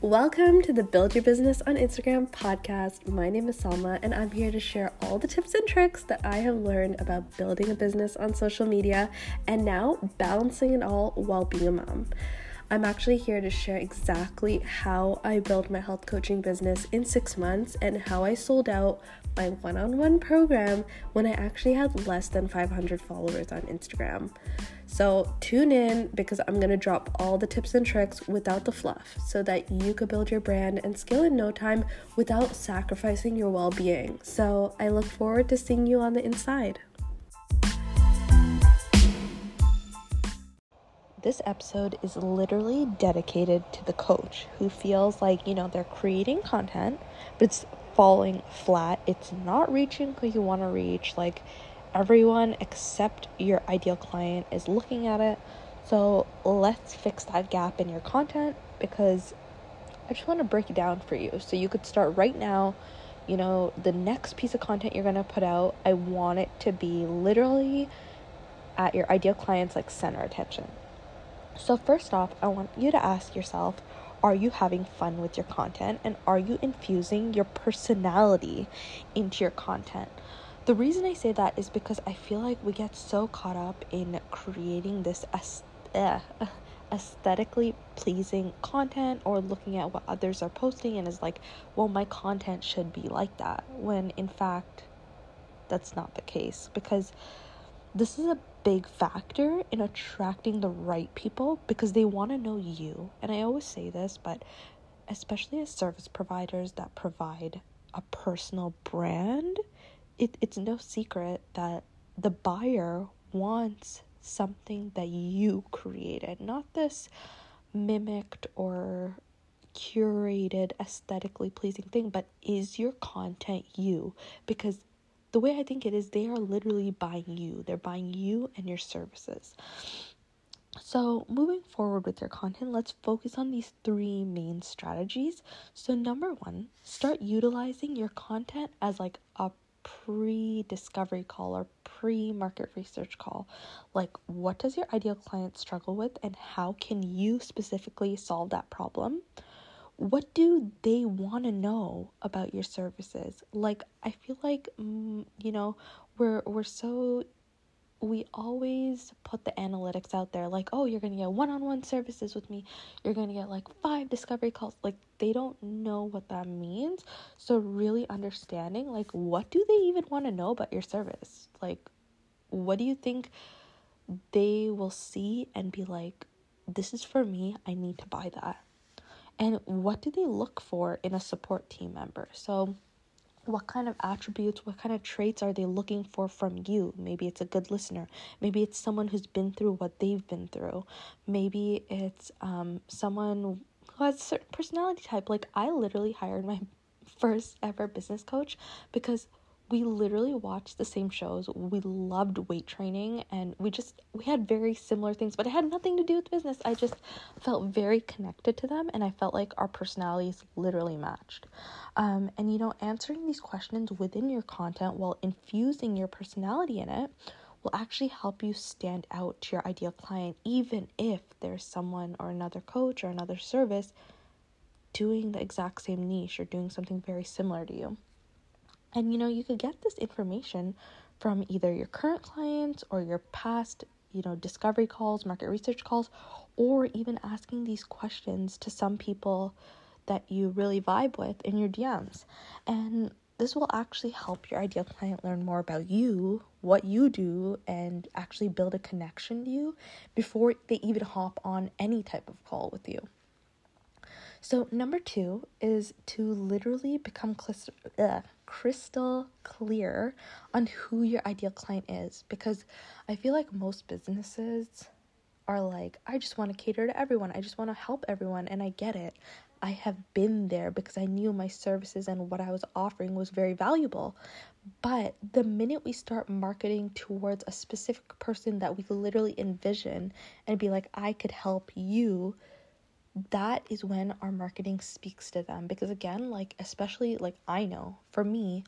Welcome to the Build Your Business on Instagram podcast. My name is Salma, and I'm here to share all the tips and tricks that I have learned about building a business on social media and now balancing it all while being a mom. I'm actually here to share exactly how I built my health coaching business in six months and how I sold out my one on one program when I actually had less than 500 followers on Instagram. So tune in because I'm going to drop all the tips and tricks without the fluff so that you could build your brand and scale in no time without sacrificing your well being. So I look forward to seeing you on the inside. This episode is literally dedicated to the coach who feels like, you know, they're creating content, but it's falling flat. It's not reaching who you want to reach. Like, everyone except your ideal client is looking at it. So let's fix that gap in your content because I just want to break it down for you. So you could start right now. You know, the next piece of content you're going to put out, I want it to be literally at your ideal client's like center attention. So, first off, I want you to ask yourself are you having fun with your content and are you infusing your personality into your content? The reason I say that is because I feel like we get so caught up in creating this uh, aesthetically pleasing content or looking at what others are posting and is like, well, my content should be like that. When in fact, that's not the case because this is a big factor in attracting the right people because they want to know you. And I always say this, but especially as service providers that provide a personal brand it, it's no secret that the buyer wants something that you created, not this mimicked or curated aesthetically pleasing thing, but is your content you? Because the way I think it is, they are literally buying you. They're buying you and your services. So, moving forward with your content, let's focus on these three main strategies. So, number one, start utilizing your content as like a pre discovery call or pre market research call. Like, what does your ideal client struggle with, and how can you specifically solve that problem? What do they want to know about your services? Like, I feel like, mm, you know, we're, we're so we always put the analytics out there like oh you're going to get one-on-one services with me. You're going to get like five discovery calls. Like they don't know what that means. So really understanding like what do they even want to know about your service? Like what do you think they will see and be like this is for me. I need to buy that. And what do they look for in a support team member? So what kind of attributes, what kind of traits are they looking for from you? Maybe it's a good listener. Maybe it's someone who's been through what they've been through. Maybe it's um, someone who has a certain personality type. Like, I literally hired my first ever business coach because we literally watched the same shows. We loved weight training and we just we had very similar things, but it had nothing to do with business. I just felt very connected to them and I felt like our personalities literally matched. Um, and you know, answering these questions within your content while infusing your personality in it will actually help you stand out to your ideal client, even if there's someone or another coach or another service doing the exact same niche or doing something very similar to you. And you know, you could get this information from either your current clients or your past, you know, discovery calls, market research calls, or even asking these questions to some people that you really vibe with in your DMs. And this will actually help your ideal client learn more about you, what you do, and actually build a connection to you before they even hop on any type of call with you. So, number two is to literally become crystal, uh, crystal clear on who your ideal client is because I feel like most businesses are like, I just want to cater to everyone, I just want to help everyone, and I get it. I have been there because I knew my services and what I was offering was very valuable. But the minute we start marketing towards a specific person that we literally envision and be like, I could help you, that is when our marketing speaks to them. Because again like especially like i know for me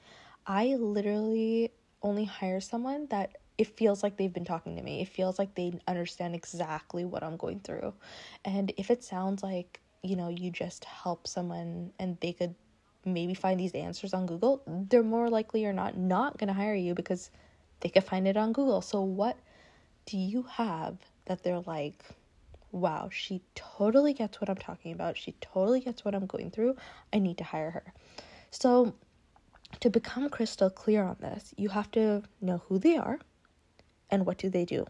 i literally only hire someone that it feels like they've been talking to me. It feels like they understand exactly what i'm going through. And if it sounds like you know, you just help someone and they could maybe find these answers on Google, they're more likely or not not going to hire you because they could find it on Google. So what do you have that they're like, wow, she totally gets what I'm talking about. She totally gets what I'm going through. I need to hire her. So, to become crystal clear on this, you have to know who they are and what do they do.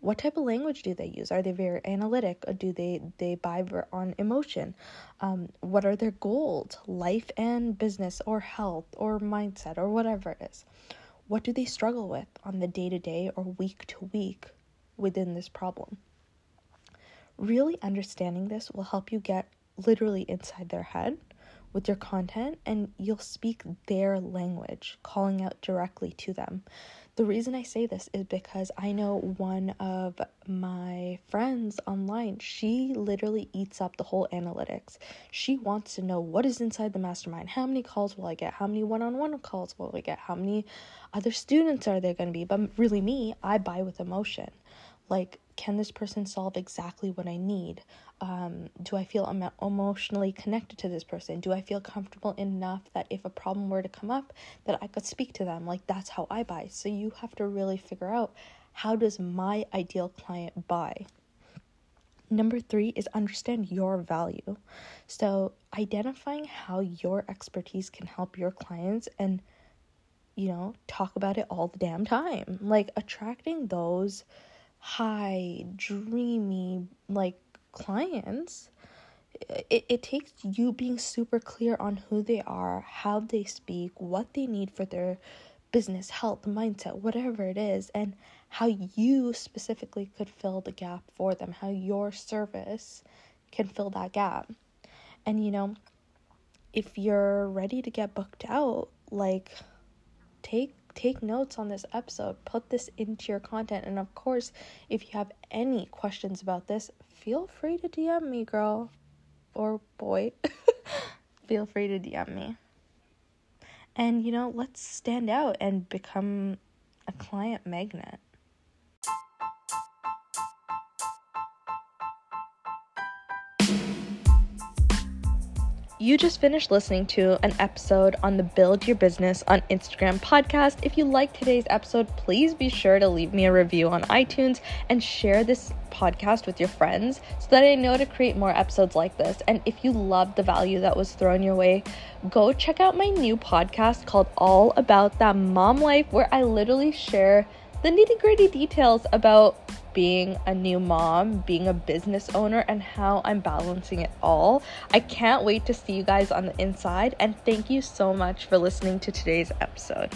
What type of language do they use? Are they very analytic? Or do they they buy on emotion? Um, what are their goals, life and business, or health, or mindset, or whatever it is? What do they struggle with on the day to day or week to week within this problem? Really understanding this will help you get literally inside their head with your content and you'll speak their language, calling out directly to them. The reason I say this is because I know one of my friends online, she literally eats up the whole analytics. She wants to know what is inside the mastermind. How many calls will I get? How many one on one calls will I get? How many other students are there going to be? But really, me, I buy with emotion. Like, can this person solve exactly what I need? Um, do I feel em- emotionally connected to this person? Do I feel comfortable enough that if a problem were to come up, that I could speak to them? Like that's how I buy. So you have to really figure out how does my ideal client buy. Number three is understand your value. So identifying how your expertise can help your clients and you know talk about it all the damn time. Like attracting those high, dreamy, like clients, it, it takes you being super clear on who they are, how they speak, what they need for their business, health, mindset, whatever it is, and how you specifically could fill the gap for them, how your service can fill that gap. And you know, if you're ready to get booked out, like take take notes on this episode, put this into your content. And of course, if you have any questions about this, feel free to DM me, girl or boy. feel free to DM me. And you know, let's stand out and become a client magnet. You just finished listening to an episode on the Build Your Business on Instagram podcast. If you liked today's episode, please be sure to leave me a review on iTunes and share this podcast with your friends so that I know to create more episodes like this. And if you love the value that was thrown your way, go check out my new podcast called All About That Mom Life, where I literally share the nitty gritty details about being a new mom, being a business owner, and how I'm balancing it all. I can't wait to see you guys on the inside, and thank you so much for listening to today's episode.